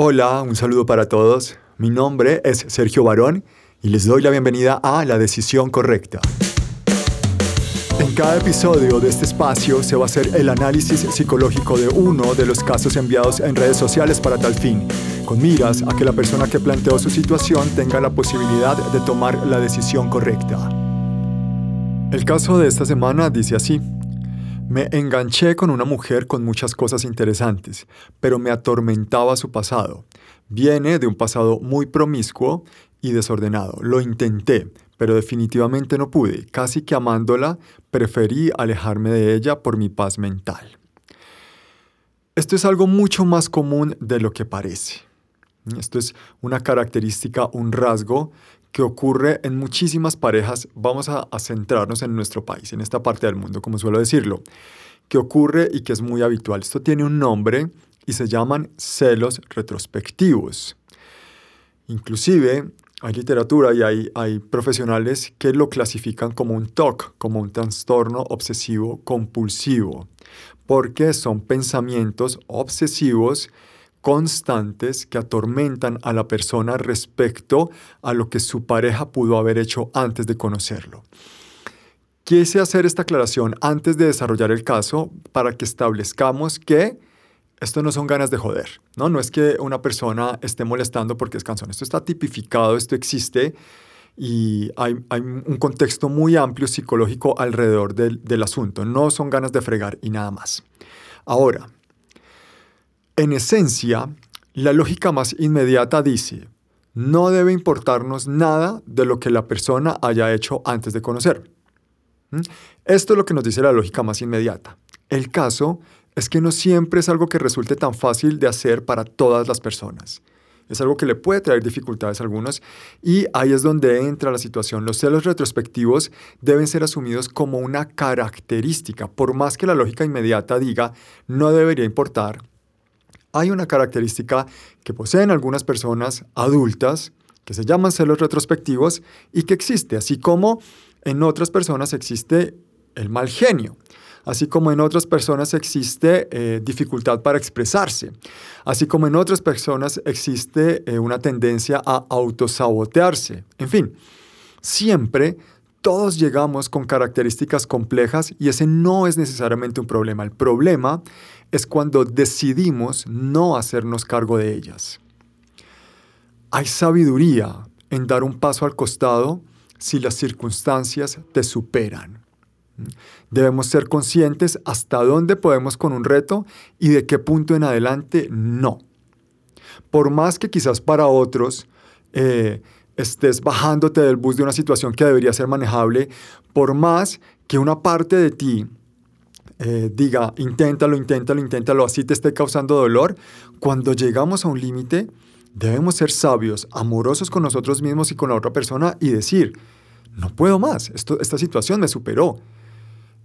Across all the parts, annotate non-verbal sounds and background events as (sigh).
Hola, un saludo para todos. Mi nombre es Sergio Barón y les doy la bienvenida a La Decisión Correcta. En cada episodio de este espacio se va a hacer el análisis psicológico de uno de los casos enviados en redes sociales para tal fin, con miras a que la persona que planteó su situación tenga la posibilidad de tomar la decisión correcta. El caso de esta semana dice así. Me enganché con una mujer con muchas cosas interesantes, pero me atormentaba su pasado. Viene de un pasado muy promiscuo y desordenado. Lo intenté, pero definitivamente no pude. Casi que amándola, preferí alejarme de ella por mi paz mental. Esto es algo mucho más común de lo que parece. Esto es una característica, un rasgo que ocurre en muchísimas parejas, vamos a, centrarnos en nuestro país, en esta parte del mundo, como suelo decirlo, que ocurre y que es muy habitual. Esto tiene un nombre y se llaman celos retrospectivos. Inclusive hay literatura y hay, hay profesionales que lo clasifican como un TOC, como un trastorno obsesivo compulsivo, porque son pensamientos obsesivos constantes que atormentan a la persona respecto a lo que su pareja pudo haber hecho antes de conocerlo. Quise hacer esta aclaración antes de desarrollar el caso para que establezcamos que esto no son ganas de joder, ¿no? No es que una persona esté molestando porque es cansón. Esto está tipificado, esto existe y hay, un contexto muy amplio psicológico alrededor del, del asunto. No son ganas de fregar y nada más. Ahora, en esencia, la lógica más inmediata dice, no debe importarnos nada de lo que la persona haya hecho antes de conocer. ¿Mm? Esto es lo que nos dice la lógica más inmediata. El caso es que no siempre es algo que resulte tan fácil de hacer para todas las personas. Es algo que le puede traer dificultades a algunos y ahí es donde entra la situación. Los celos retrospectivos deben ser asumidos como una característica, por más que la lógica inmediata diga no debería importar, hay una característica que poseen algunas personas adultas que se llaman celos retrospectivos y que existe, así como en otras personas existe el mal genio, así como en otras personas existe eh, dificultad para expresarse, así como en otras personas existe eh, una tendencia a autosabotearse, en fin, siempre todos llegamos con características complejas y ese no es necesariamente un problema. El problema es cuando decidimos no hacernos cargo de ellas. Hay sabiduría en dar un paso al costado si las circunstancias te superan. Debemos ser conscientes hasta dónde podemos con un reto y de qué punto en adelante no. Por más que quizás para otros eh, estés bajándote del bus de una situación que debería ser manejable, por más que una parte de ti eh, diga, inténtalo, inténtalo, inténtalo, así te esté causando dolor, cuando llegamos a un límite, debemos ser sabios, amorosos con nosotros mismos y con la otra persona y decir, no puedo más, esta situación me superó.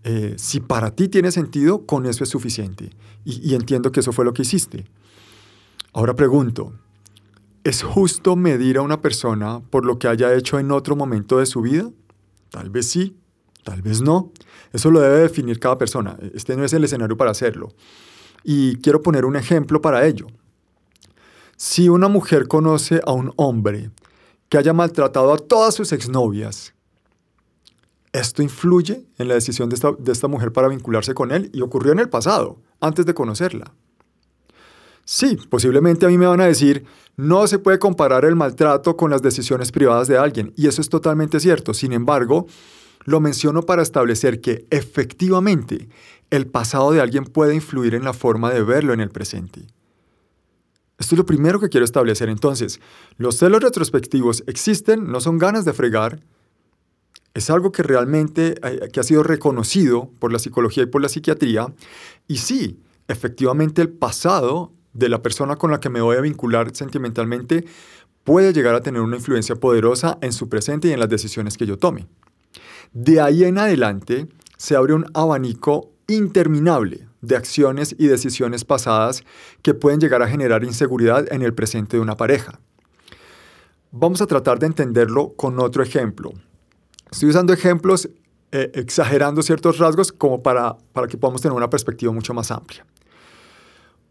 Eh, si para ti tiene sentido, con eso es suficiente. Y entiendo que eso fue lo que hiciste. Ahora pregunto, ¿es justo medir a una persona por lo que haya hecho en otro momento de su vida? Tal vez sí, tal vez no. Eso lo debe definir cada persona. Este no es el escenario para hacerlo. Y quiero poner un ejemplo para ello. Si una mujer conoce a un hombre que haya maltratado a todas sus exnovias, ¿esto influye en la decisión de esta, de esta mujer para vincularse con él? Y ocurrió en el pasado, antes de conocerla. Sí, posiblemente a mí me van a decir, no se puede comparar el maltrato con las decisiones privadas de alguien, y eso es totalmente cierto. Sin embargo, lo menciono para establecer que efectivamente el pasado de alguien puede influir en la forma de verlo en el presente. Esto es lo primero que quiero establecer. Entonces, los celos retrospectivos existen, no son ganas de fregar, es algo que realmente eh, que ha sido reconocido por la psicología y por la psiquiatría. Y sí, efectivamente el pasado de la persona con la que me voy a vincular sentimentalmente puede llegar a tener una influencia poderosa en su presente y en las decisiones que yo tome. De ahí en adelante se abre un abanico interminable de acciones y decisiones pasadas que pueden llegar a generar inseguridad en el presente de una pareja. Vamos a tratar de entenderlo con otro ejemplo. Estoy usando ejemplos eh, exagerando ciertos rasgos como para, para que podamos tener una perspectiva mucho más amplia.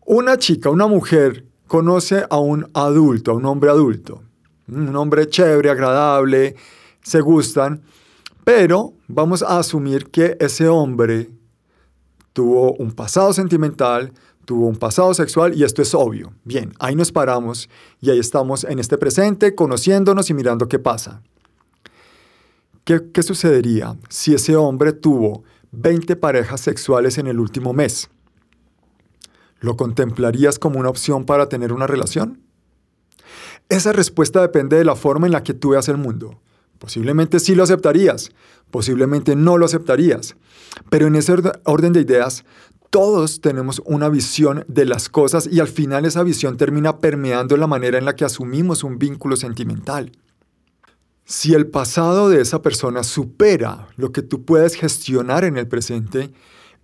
Una chica, una mujer conoce a un adulto, a un hombre adulto, un hombre chévere, agradable, se gustan, pero vamos a asumir que ese hombre tuvo un pasado sentimental, tuvo un pasado sexual y esto es obvio. Bien, ahí nos paramos y ahí estamos en este presente, conociéndonos y mirando qué pasa. ¿Qué, qué sucedería si ese hombre tuvo 20 parejas sexuales en el último mes? ¿Lo contemplarías como una opción para tener una relación? Esa respuesta depende de la forma en la que tú veas el mundo. Posiblemente sí lo aceptarías, posiblemente no lo aceptarías. Pero en ese orden de ideas, todos tenemos una visión de las cosas y al final esa visión termina permeando la manera en la que asumimos un vínculo sentimental. Si el pasado de esa persona supera lo que tú puedes gestionar en el presente,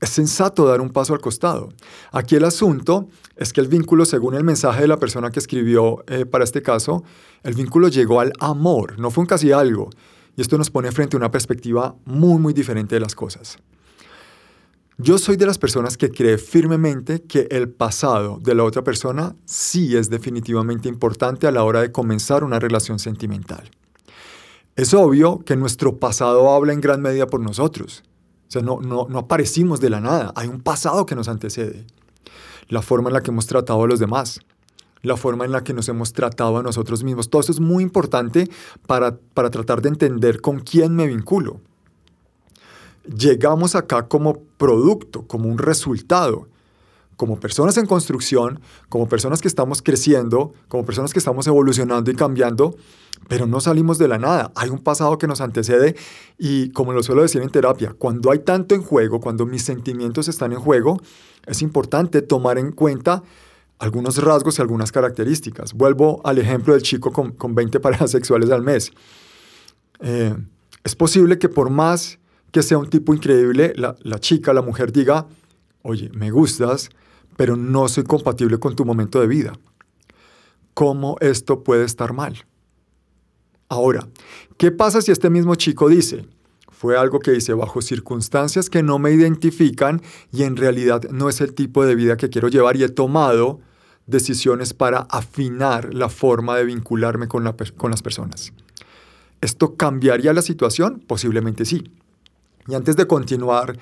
es sensato dar un paso al costado. Aquí el asunto es que el vínculo, según el mensaje de la persona que escribió eh, para este caso, el vínculo llegó al amor, no fue un casi algo. Y esto nos pone frente a una perspectiva muy, muy diferente de las cosas. Yo soy de las personas que cree firmemente que el pasado de la otra persona sí es definitivamente importante a la hora de comenzar una relación sentimental. Es obvio que nuestro pasado habla en gran medida por nosotros. O sea, no, no, no aparecimos de la nada. Hay un pasado que nos antecede. La forma en la que hemos tratado a los demás, la forma en la que nos hemos tratado a nosotros mismos. Todo eso es muy importante para, para tratar de entender con quién me vinculo. Llegamos acá como producto, como un resultado como personas en construcción, como personas que estamos creciendo, como personas que estamos evolucionando y cambiando, pero no salimos de la nada. Hay un pasado que nos antecede y como lo suelo decir en terapia, cuando hay tanto en juego, cuando mis sentimientos están en juego, es importante tomar en cuenta algunos rasgos y algunas características. Vuelvo al ejemplo del chico con, 20 parejas sexuales al mes. Eh, es posible que por más que sea un tipo increíble, la, la chica, la mujer diga, oye, me gustas, pero no soy compatible con tu momento de vida. ¿Cómo esto puede estar mal? Ahora, ¿qué pasa si este mismo chico dice, fue algo que hice bajo circunstancias que no me identifican y en realidad no es el tipo de vida que quiero llevar y he tomado decisiones para afinar la forma de vincularme con, con las personas? ¿Esto cambiaría la situación? Posiblemente sí. Y antes de continuar,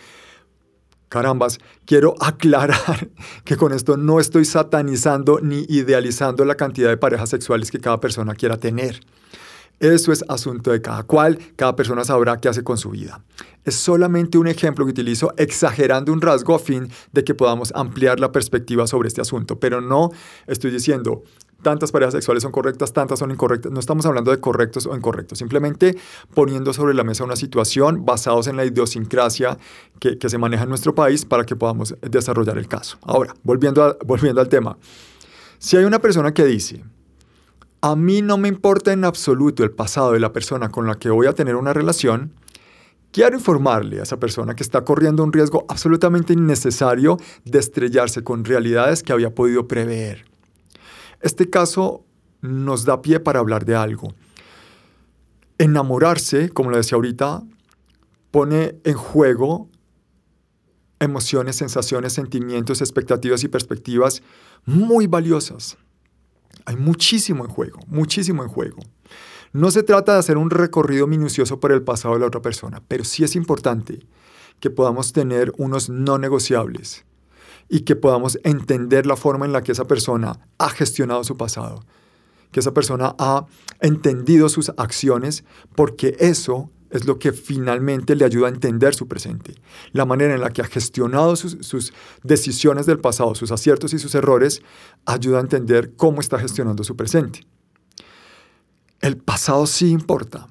Carambas, quiero aclarar (laughs) que con esto no estoy satanizando ni idealizando la cantidad de parejas sexuales que cada persona quiera tener. Eso es asunto de cada cual, cada persona sabrá qué hace con su vida. Es solamente un ejemplo que utilizo exagerando un rasgo a fin de que podamos ampliar la perspectiva sobre este asunto, pero no estoy diciendo tantas parejas sexuales son correctas, tantas son incorrectas. No estamos hablando de correctos o incorrectos, simplemente poniendo sobre la mesa una situación basados en la idiosincrasia que, se maneja en nuestro país para que podamos desarrollar el caso. Ahora, volviendo, volviendo al tema. Si hay una persona que dice, a mí no me importa en absoluto el pasado de la persona con la que voy a tener una relación, quiero informarle a esa persona que está corriendo un riesgo absolutamente innecesario de estrellarse con realidades que había podido prever. Este caso nos da pie para hablar de algo. Enamorarse, como lo decía ahorita, pone en juego emociones, sensaciones, sentimientos, expectativas y perspectivas muy valiosas. Hay muchísimo en juego, muchísimo en juego. No se trata de hacer un recorrido minucioso por el pasado de la otra persona, pero sí es importante que podamos tener unos no negociables y que podamos entender la forma en la que esa persona ha gestionado su pasado, que esa persona ha entendido sus acciones, porque eso es lo que finalmente le ayuda a entender su presente. La manera en la que ha gestionado sus, decisiones del pasado, sus aciertos y sus errores, ayuda a entender cómo está gestionando su presente. El pasado sí importa,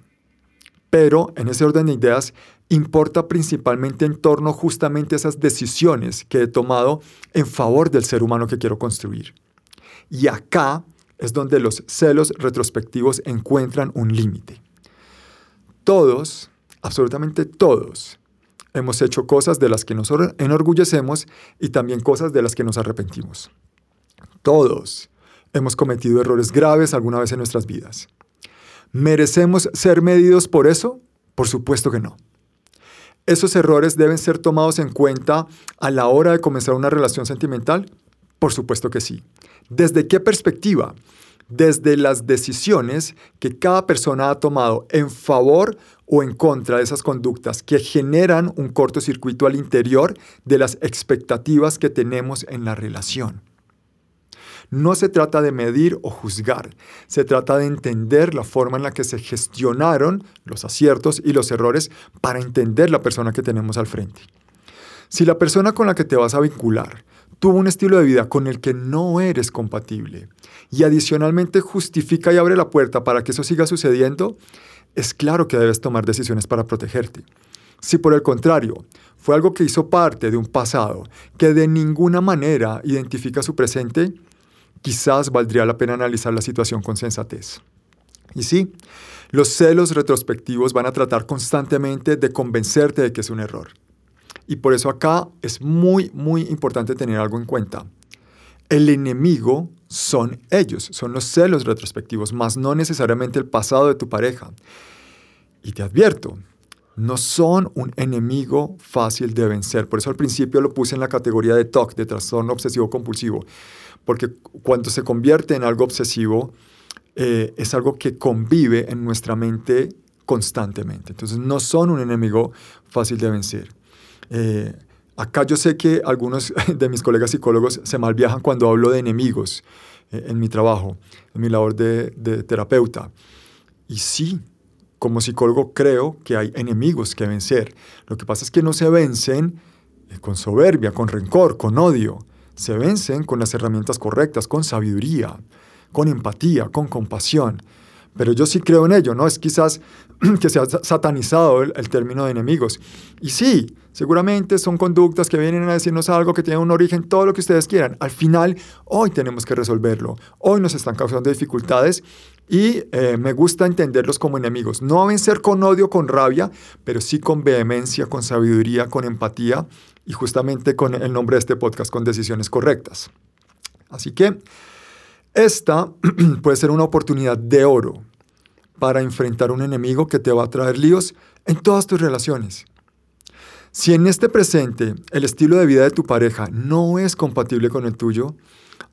pero en ese orden de ideas importa principalmente en torno justamente a esas decisiones que he tomado en favor del ser humano que quiero construir. Y acá es donde los celos retrospectivos encuentran un límite. Todos, absolutamente todos, hemos hecho cosas de las que nos enorgullecemos y también cosas de las que nos arrepentimos. Todos hemos cometido errores graves alguna vez en nuestras vidas. ¿Merecemos ser medidos por eso? Por supuesto que no. ¿Esos errores deben ser tomados en cuenta a la hora de comenzar una relación sentimental? Por supuesto que sí. ¿Desde qué perspectiva? Desde las decisiones que cada persona ha tomado en favor o en contra de esas conductas que generan un cortocircuito al interior de las expectativas que tenemos en la relación. No se trata de medir o juzgar, se trata de entender la forma en la que se gestionaron los aciertos y los errores para entender la persona que tenemos al frente. Si la persona con la que te vas a vincular tuvo un estilo de vida con el que no eres compatible y adicionalmente justifica y abre la puerta para que eso siga sucediendo, es claro que debes tomar decisiones para protegerte. Si por el contrario fue algo que hizo parte de un pasado que de ninguna manera identifica su presente, quizás valdría la pena analizar la situación con sensatez. Y sí, los celos retrospectivos van a tratar constantemente de convencerte de que es un error. Y por eso acá es muy, muy importante tener algo en cuenta. El enemigo son ellos, son los celos retrospectivos, más no necesariamente el pasado de tu pareja. Y te advierto, no son un enemigo fácil de vencer. Por eso al principio lo puse en la categoría de TOC, de trastorno obsesivo compulsivo. Porque cuando se convierte en algo obsesivo, eh, es algo que convive en nuestra mente constantemente. Entonces no son un enemigo fácil de vencer. Eh, acá yo sé que algunos (laughs) de mis colegas psicólogos se malviajan cuando hablo de enemigos eh, en mi trabajo, en mi labor de, de terapeuta. Y sí, como psicólogo creo que hay enemigos que vencer. Lo que pasa es que no se vencen eh, con soberbia, con rencor, con odio. Se vencen con las herramientas correctas, con sabiduría, con empatía, con compasión. Pero yo sí creo en ello, ¿no? Es quizás (clears throat) que se ha satanizado el, término de enemigos. Y sí, seguramente son conductas que vienen a decirnos algo que tiene un origen, todo lo que ustedes quieran. Al final, hoy tenemos que resolverlo. Hoy nos están causando dificultades y eh, me gusta entenderlos como enemigos. No vencer con odio, con rabia, pero sí con vehemencia, con sabiduría, con empatía y justamente con el nombre de este podcast, con decisiones correctas. Así que esta (clears throat) puede ser una oportunidad de oro para enfrentar un enemigo que te va a traer líos en todas tus relaciones. Si en este presente el estilo de vida de tu pareja no es compatible con el tuyo,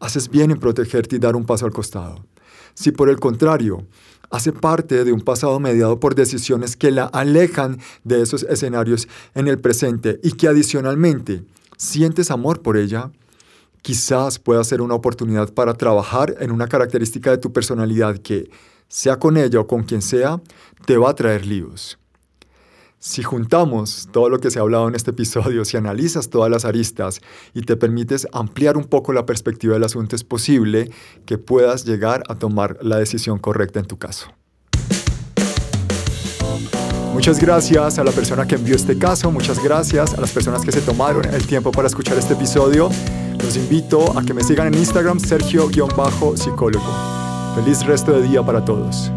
haces bien en protegerte y dar un paso al costado. Si por el contrario, hace parte de un pasado mediado por decisiones que la alejan de esos escenarios en el presente y que adicionalmente sientes amor por ella, quizás pueda ser una oportunidad para trabajar en una característica de tu personalidad que, sea con ella o con quien sea, te va a traer líos. Si juntamos todo lo que se ha hablado en este episodio, si analizas todas las aristas y te permites ampliar un poco la perspectiva del asunto, es posible que puedas llegar a tomar la decisión correcta en tu caso. Muchas gracias a la persona que envió este caso, muchas gracias a las personas que se tomaron el tiempo para escuchar este episodio. Los invito a que me sigan en Instagram, Sergio-psicólogo. Feliz resto de día para todos.